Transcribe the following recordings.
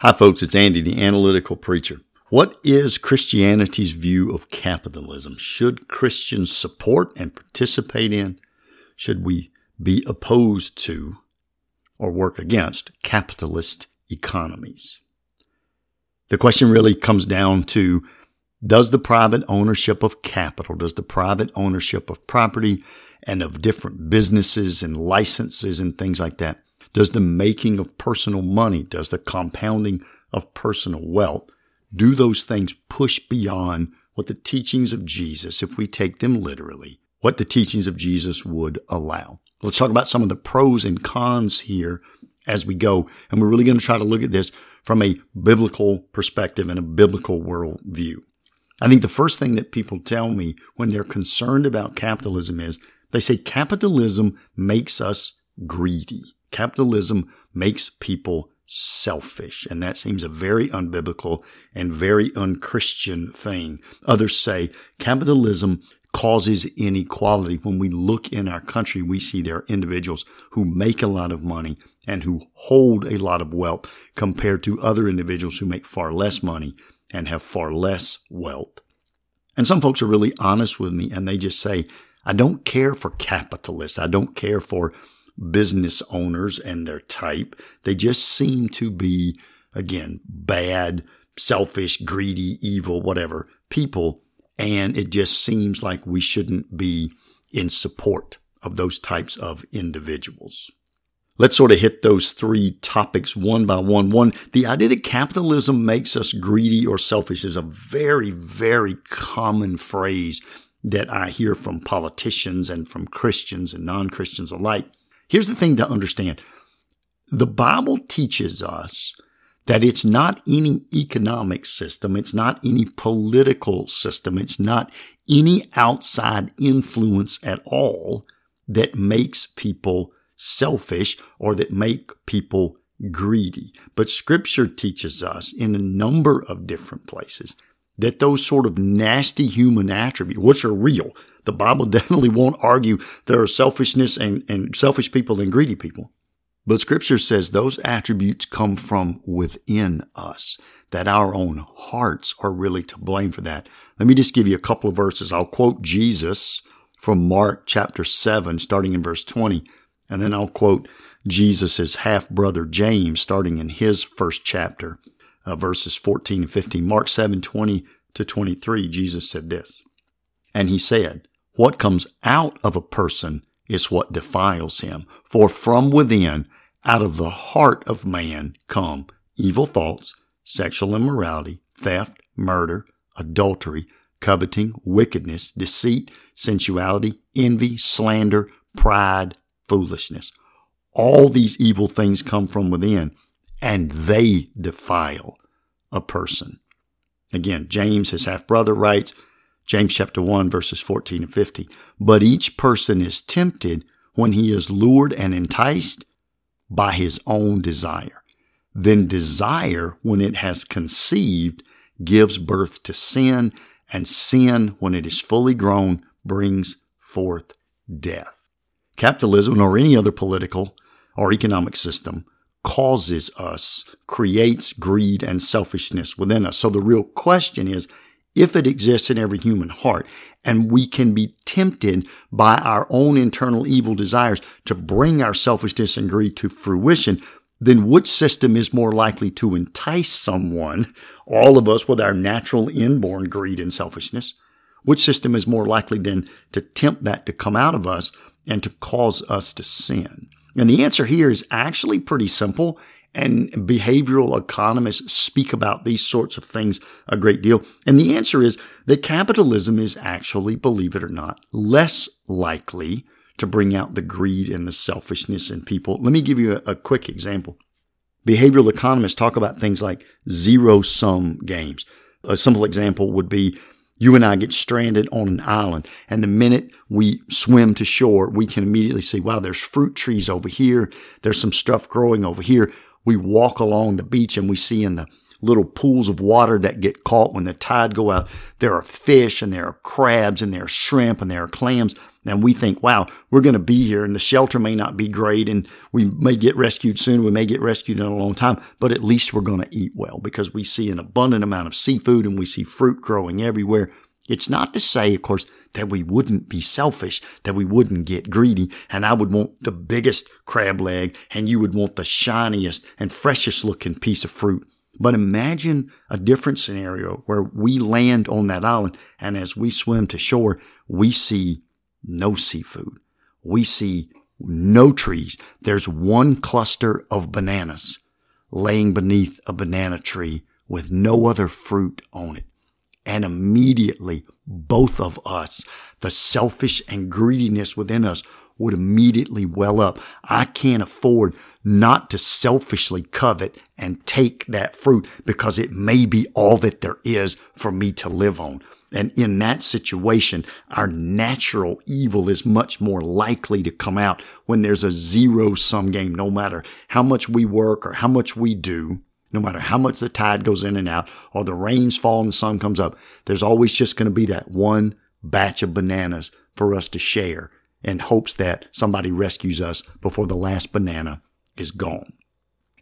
Hi, folks. It's Andy, the analytical preacher. What is Christianity's view of capitalism? Should Christians support and participate in? Should we be opposed to or work against capitalist economies? The question really comes down to does the private ownership of capital, does the private ownership of property and of different businesses and licenses and things like that, does the making of personal money, does the compounding of personal wealth, do those things push beyond what the teachings of Jesus, if we take them literally, what the teachings of Jesus would allow? Let's talk about some of the pros and cons here as we go. And we're really going to try to look at this from a biblical perspective and a biblical worldview. I think the first thing that people tell me when they're concerned about capitalism is they say capitalism makes us greedy. Capitalism makes people selfish. And that seems a very unbiblical and very unchristian thing. Others say capitalism causes inequality. When we look in our country, we see there are individuals who make a lot of money and who hold a lot of wealth compared to other individuals who make far less money and have far less wealth. And some folks are really honest with me and they just say, I don't care for capitalists. I don't care for business owners and their type. They just seem to be, again, bad, selfish, greedy, evil, whatever people. And it just seems like we shouldn't be in support of those types of individuals. Let's sort of hit those three topics one by one. One, the idea that capitalism makes us greedy or selfish is a very, very common phrase that I hear from politicians and from Christians and non Christians alike. Here's the thing to understand. The Bible teaches us that it's not any economic system, it's not any political system, it's not any outside influence at all that makes people selfish or that make people greedy. But scripture teaches us in a number of different places that those sort of nasty human attributes, which are real, the Bible definitely won't argue there are selfishness and, and selfish people and greedy people. But scripture says those attributes come from within us, that our own hearts are really to blame for that. Let me just give you a couple of verses. I'll quote Jesus from Mark chapter 7, starting in verse 20, and then I'll quote Jesus' half brother James, starting in his first chapter uh, verses 14 and 15. Mark 7 20 to 23, Jesus said this. And he said, What comes out of a person is what defiles him. For from within, out of the heart of man, come evil thoughts, sexual immorality, theft, murder, adultery, coveting, wickedness, deceit, sensuality, envy, slander, pride, foolishness. All these evil things come from within and they defile a person. Again, James, his half brother, writes, James chapter 1, verses 14 and 50. But each person is tempted when he is lured and enticed by his own desire. Then desire, when it has conceived, gives birth to sin, and sin, when it is fully grown, brings forth death. Capitalism, or any other political or economic system, causes us, creates greed and selfishness within us. So the real question is, if it exists in every human heart and we can be tempted by our own internal evil desires to bring our selfishness and greed to fruition, then which system is more likely to entice someone, all of us with our natural inborn greed and selfishness? Which system is more likely then to tempt that to come out of us and to cause us to sin? And the answer here is actually pretty simple. And behavioral economists speak about these sorts of things a great deal. And the answer is that capitalism is actually, believe it or not, less likely to bring out the greed and the selfishness in people. Let me give you a, a quick example. Behavioral economists talk about things like zero sum games. A simple example would be you and I get stranded on an island. And the minute we swim to shore, we can immediately see, wow, there's fruit trees over here. There's some stuff growing over here. We walk along the beach and we see in the little pools of water that get caught when the tide go out, there are fish and there are crabs and there are shrimp and there are clams. And we think, wow, we're going to be here and the shelter may not be great and we may get rescued soon. We may get rescued in a long time, but at least we're going to eat well because we see an abundant amount of seafood and we see fruit growing everywhere. It's not to say, of course, that we wouldn't be selfish, that we wouldn't get greedy, and I would want the biggest crab leg and you would want the shiniest and freshest looking piece of fruit. But imagine a different scenario where we land on that island and as we swim to shore, we see no seafood. We see no trees. There's one cluster of bananas laying beneath a banana tree with no other fruit on it. And immediately, both of us, the selfish and greediness within us would immediately well up. I can't afford not to selfishly covet and take that fruit because it may be all that there is for me to live on. And in that situation, our natural evil is much more likely to come out when there's a zero sum game, no matter how much we work or how much we do. No matter how much the tide goes in and out or the rains fall and the sun comes up, there's always just going to be that one batch of bananas for us to share in hopes that somebody rescues us before the last banana is gone.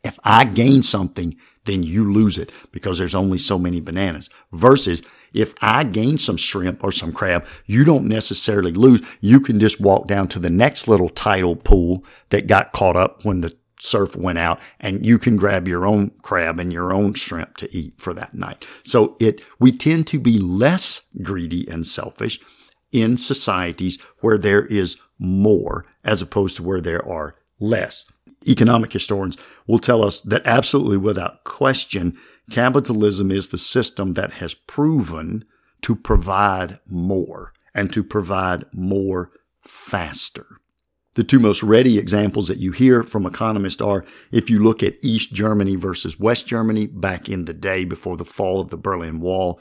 If I gain something, then you lose it because there's only so many bananas. Versus if I gain some shrimp or some crab, you don't necessarily lose. You can just walk down to the next little tidal pool that got caught up when the surf went out and you can grab your own crab and your own shrimp to eat for that night. So it, we tend to be less greedy and selfish in societies where there is more as opposed to where there are less. Economic historians will tell us that absolutely without question, capitalism is the system that has proven to provide more and to provide more faster. The two most ready examples that you hear from economists are if you look at East Germany versus West Germany back in the day before the fall of the Berlin Wall,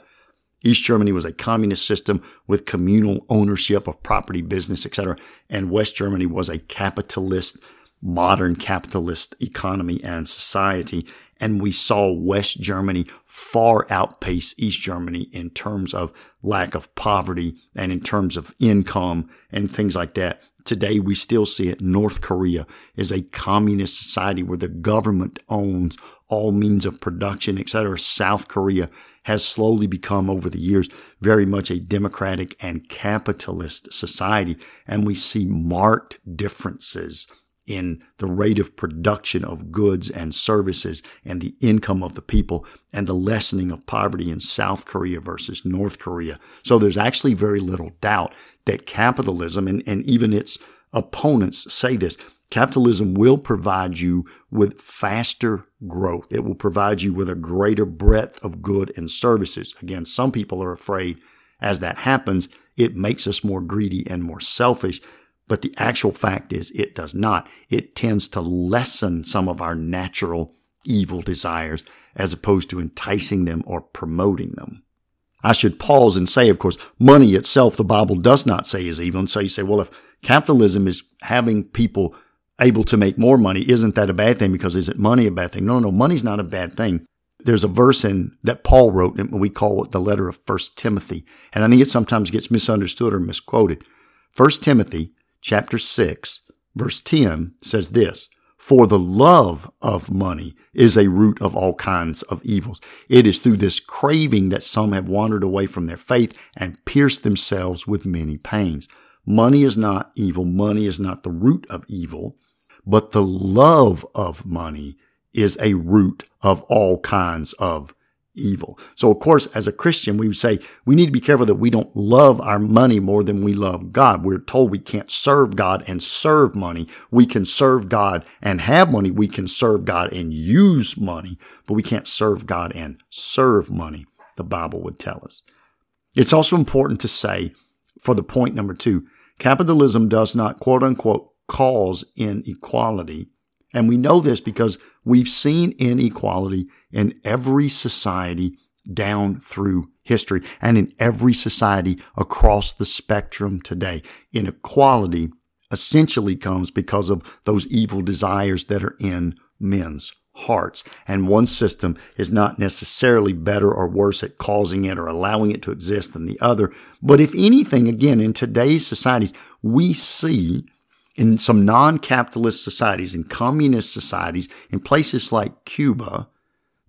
East Germany was a communist system with communal ownership of property, business, etc. And West Germany was a capitalist, modern capitalist economy and society. And we saw West Germany far outpace East Germany in terms of lack of poverty and in terms of income and things like that. Today, we still see it. North Korea is a communist society where the government owns all means of production, etc. South Korea has slowly become over the years very much a democratic and capitalist society. And we see marked differences in the rate of production of goods and services and the income of the people and the lessening of poverty in South Korea versus North Korea. So there's actually very little doubt that capitalism and, and even its opponents say this, Capitalism will provide you with faster growth. It will provide you with a greater breadth of good and services. Again, some people are afraid as that happens, it makes us more greedy and more selfish. But the actual fact is it does not. It tends to lessen some of our natural evil desires as opposed to enticing them or promoting them. I should pause and say, of course, money itself, the Bible does not say is evil. And so you say, well, if capitalism is having people able to make more money, isn't that a bad thing? Because isn't money a bad thing? No, no, money's not a bad thing. There's a verse in that Paul wrote, and we call it the letter of First Timothy, and I think it sometimes gets misunderstood or misquoted. First Timothy chapter six, verse ten says this: "For the love of money is a root of all kinds of evils. It is through this craving that some have wandered away from their faith and pierced themselves with many pains." Money is not evil. Money is not the root of evil, but the love of money is a root of all kinds of evil. So of course, as a Christian, we would say we need to be careful that we don't love our money more than we love God. We're told we can't serve God and serve money. We can serve God and have money. We can serve God and use money, but we can't serve God and serve money. The Bible would tell us. It's also important to say for the point number two, capitalism does not quote unquote cause inequality. And we know this because we've seen inequality in every society down through history and in every society across the spectrum today. Inequality essentially comes because of those evil desires that are in men's hearts. And one system is not necessarily better or worse at causing it or allowing it to exist than the other. But if anything, again, in today's societies, we see in some non-capitalist societies, in communist societies, in places like Cuba,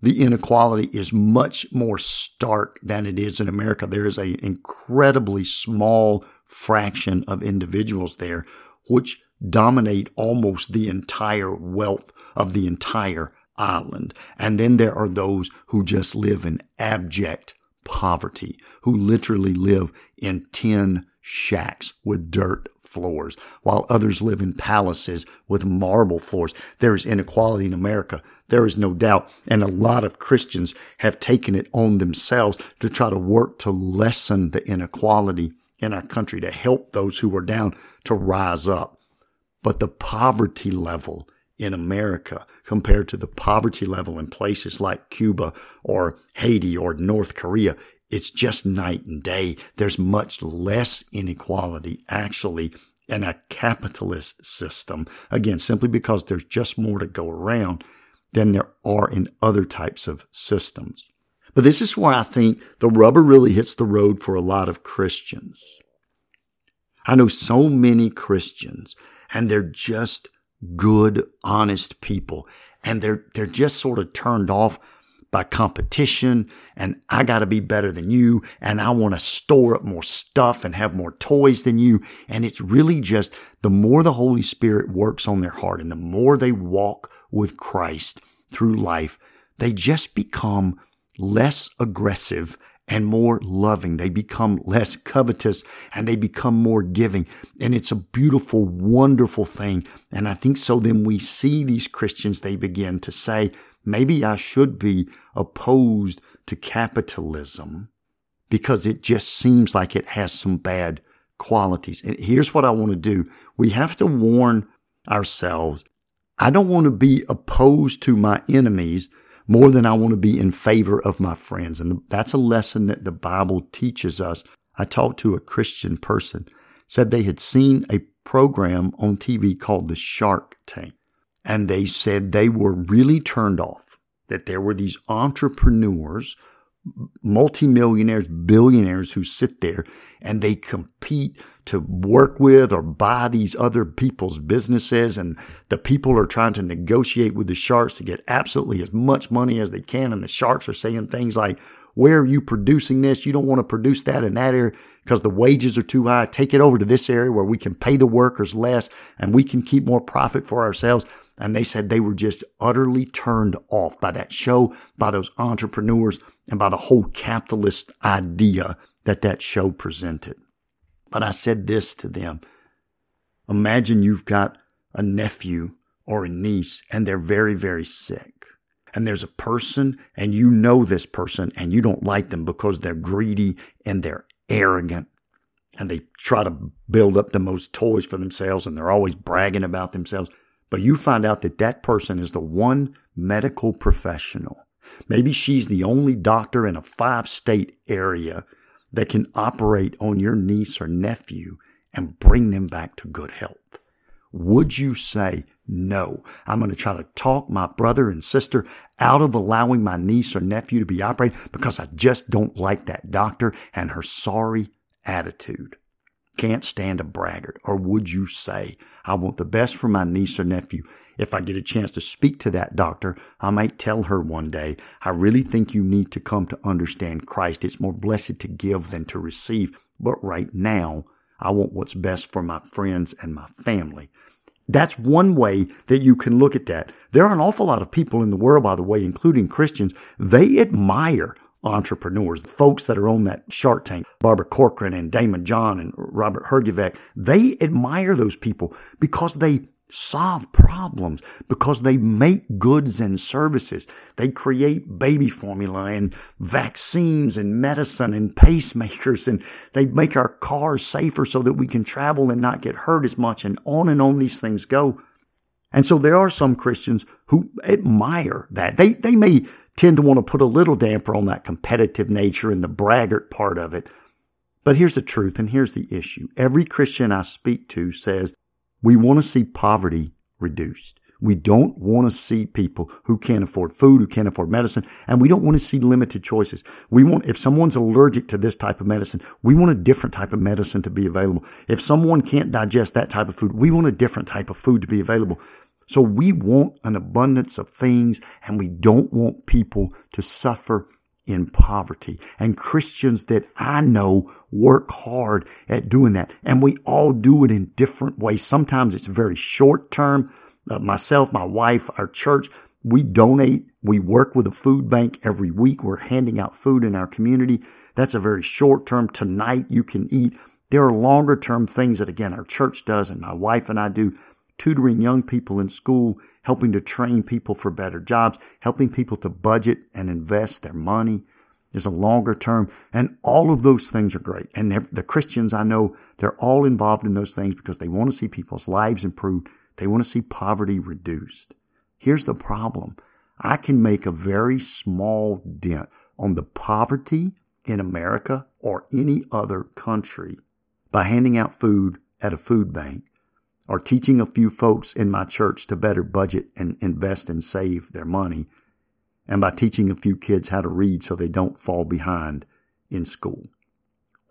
the inequality is much more stark than it is in America. There is an incredibly small fraction of individuals there which dominate almost the entire wealth of the entire island. And then there are those who just live in abject poverty, who literally live in tin shacks with dirt floors, while others live in palaces with marble floors. There is inequality in America. There is no doubt. And a lot of Christians have taken it on themselves to try to work to lessen the inequality in our country, to help those who are down to rise up. But the poverty level in America compared to the poverty level in places like Cuba or Haiti or North Korea, it's just night and day. There's much less inequality actually in a capitalist system. Again, simply because there's just more to go around than there are in other types of systems. But this is where I think the rubber really hits the road for a lot of Christians. I know so many Christians and they're just good, honest people. And they're, they're just sort of turned off by competition and I got to be better than you and I want to store up more stuff and have more toys than you. And it's really just the more the Holy Spirit works on their heart and the more they walk with Christ through life, they just become less aggressive and more loving. They become less covetous and they become more giving. And it's a beautiful, wonderful thing. And I think so then we see these Christians, they begin to say, maybe I should be opposed to capitalism because it just seems like it has some bad qualities. And here's what I want to do. We have to warn ourselves. I don't want to be opposed to my enemies more than I want to be in favor of my friends. And that's a lesson that the Bible teaches us. I talked to a Christian person, said they had seen a program on TV called the Shark Tank. And they said they were really turned off that there were these entrepreneurs multimillionaires, billionaires who sit there and they compete to work with or buy these other people's businesses. And the people are trying to negotiate with the sharks to get absolutely as much money as they can. And the sharks are saying things like, where are you producing this? You don't want to produce that in that area because the wages are too high. Take it over to this area where we can pay the workers less and we can keep more profit for ourselves. And they said they were just utterly turned off by that show, by those entrepreneurs, and by the whole capitalist idea that that show presented. But I said this to them. Imagine you've got a nephew or a niece and they're very, very sick. And there's a person and you know this person and you don't like them because they're greedy and they're arrogant and they try to build up the most toys for themselves and they're always bragging about themselves. But you find out that that person is the one medical professional. Maybe she's the only doctor in a five state area that can operate on your niece or nephew and bring them back to good health. Would you say, no, I'm going to try to talk my brother and sister out of allowing my niece or nephew to be operated because I just don't like that doctor and her sorry attitude? Can't stand a braggart. Or would you say, I want the best for my niece or nephew. If I get a chance to speak to that doctor, I might tell her one day, I really think you need to come to understand Christ. It's more blessed to give than to receive. But right now, I want what's best for my friends and my family. That's one way that you can look at that. There are an awful lot of people in the world, by the way, including Christians. They admire entrepreneurs, the folks that are on that Shark Tank, Barbara Corcoran and Daymond John and Robert Herjavec, they admire those people because they solve problems, because they make goods and services. They create baby formula and vaccines and medicine and pacemakers and they make our cars safer so that we can travel and not get hurt as much and on and on these things go. And so there are some Christians who admire that. They, they may tend to want to put a little damper on that competitive nature and the braggart part of it. But here's the truth and here's the issue. Every Christian I speak to says we want to see poverty reduced. We don't want to see people who can't afford food, who can't afford medicine, and we don't want to see limited choices. We want, if someone's allergic to this type of medicine, we want a different type of medicine to be available. If someone can't digest that type of food, we want a different type of food to be available. So we want an abundance of things and we don't want people to suffer in poverty. And Christians that I know work hard at doing that. And we all do it in different ways. Sometimes it's very short term. Uh, myself, my wife, our church, we donate. We work with a food bank every week. We're handing out food in our community. That's a very short term. Tonight you can eat. There are longer term things that again our church does and my wife and I do tutoring young people in school, helping to train people for better jobs, helping people to budget and invest their money. There's a longer term and all of those things are great. And the Christians I know, they're all involved in those things because they want to see people's lives improved. They want to see poverty reduced. Here's the problem. I can make a very small dent on the poverty in America or any other country by handing out food at a food bank or teaching a few folks in my church to better budget and invest and save their money, and by teaching a few kids how to read so they don't fall behind in school.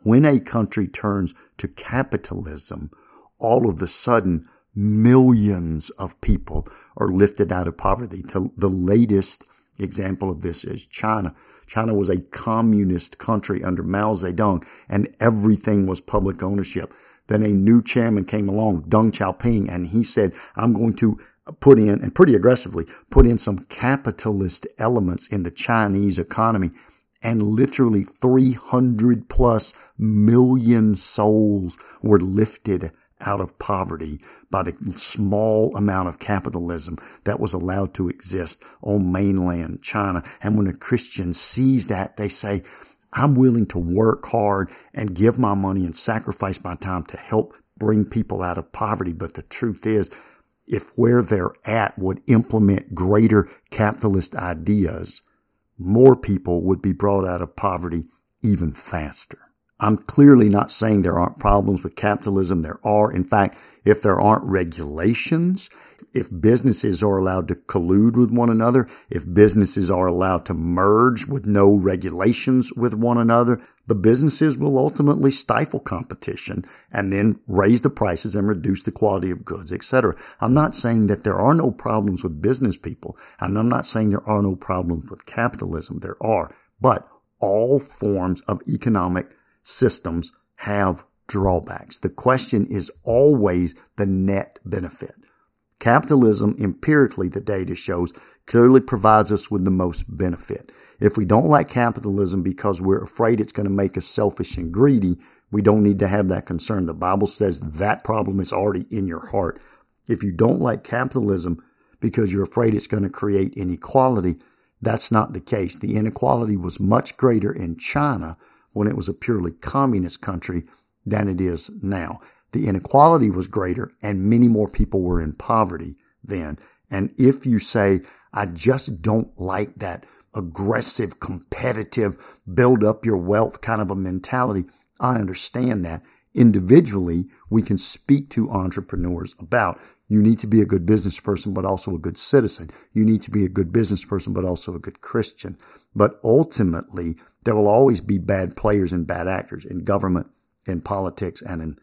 When a country turns to capitalism, all of a sudden millions of people are lifted out of poverty. The latest example of this is China. China was a communist country under Mao Zedong and everything was public ownership. Then a new chairman came along, Deng Xiaoping, and he said, I'm going to put in, and pretty aggressively, put in some capitalist elements in the Chinese economy. And literally 300 plus million souls were lifted out of poverty by the small amount of capitalism that was allowed to exist on mainland China. And when a Christian sees that, they say, I'm willing to work hard and give my money and sacrifice my time to help bring people out of poverty. But the truth is, if where they're at would implement greater capitalist ideas, more people would be brought out of poverty even faster. I'm clearly not saying there aren't problems with capitalism. There are. In fact, if there aren't regulations, if businesses are allowed to collude with one another, if businesses are allowed to merge with no regulations with one another, the businesses will ultimately stifle competition and then raise the prices and reduce the quality of goods, etc. I'm not saying that there are no problems with business people, and I'm not saying there are no problems with capitalism. There are, but all forms of economic systems have drawbacks. The question is always the net benefit. Capitalism, empirically, the data shows, clearly provides us with the most benefit. If we don't like capitalism because we're afraid it's going to make us selfish and greedy, we don't need to have that concern. The Bible says that problem is already in your heart. If you don't like capitalism because you're afraid it's going to create inequality, that's not the case. The inequality was much greater in China when it was a purely communist country than it is now. The inequality was greater and many more people were in poverty then. And if you say, I just don't like that aggressive, competitive, build up your wealth kind of a mentality, I understand that. Individually, we can speak to entrepreneurs about you need to be a good business person, but also a good citizen. You need to be a good business person, but also a good Christian. But ultimately, there will always be bad players and bad actors in government, in politics, and in,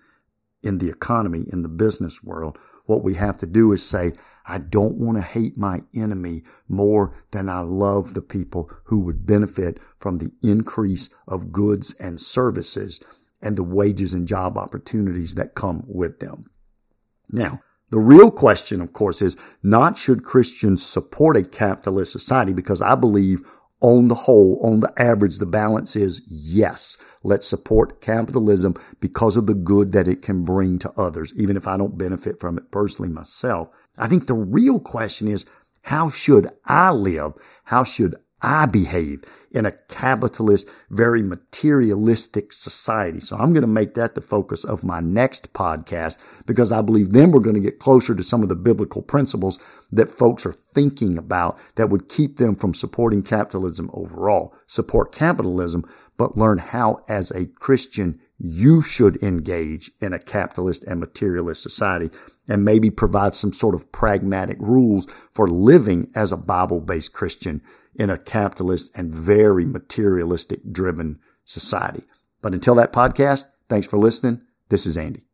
in the economy, in the business world. What we have to do is say, I don't want to hate my enemy more than I love the people who would benefit from the increase of goods and services and the wages and job opportunities that come with them. Now, the real question, of course, is not should Christians support a capitalist society because I believe on the whole, on the average, the balance is yes. Let's support capitalism because of the good that it can bring to others, even if I don't benefit from it personally myself. I think the real question is, how should I live? How should I behave in a capitalist, very materialistic society. So I'm going to make that the focus of my next podcast because I believe then we're going to get closer to some of the biblical principles that folks are thinking about that would keep them from supporting capitalism overall. Support capitalism, but learn how as a Christian you should engage in a capitalist and materialist society and maybe provide some sort of pragmatic rules for living as a Bible based Christian in a capitalist and very materialistic driven society. But until that podcast, thanks for listening. This is Andy.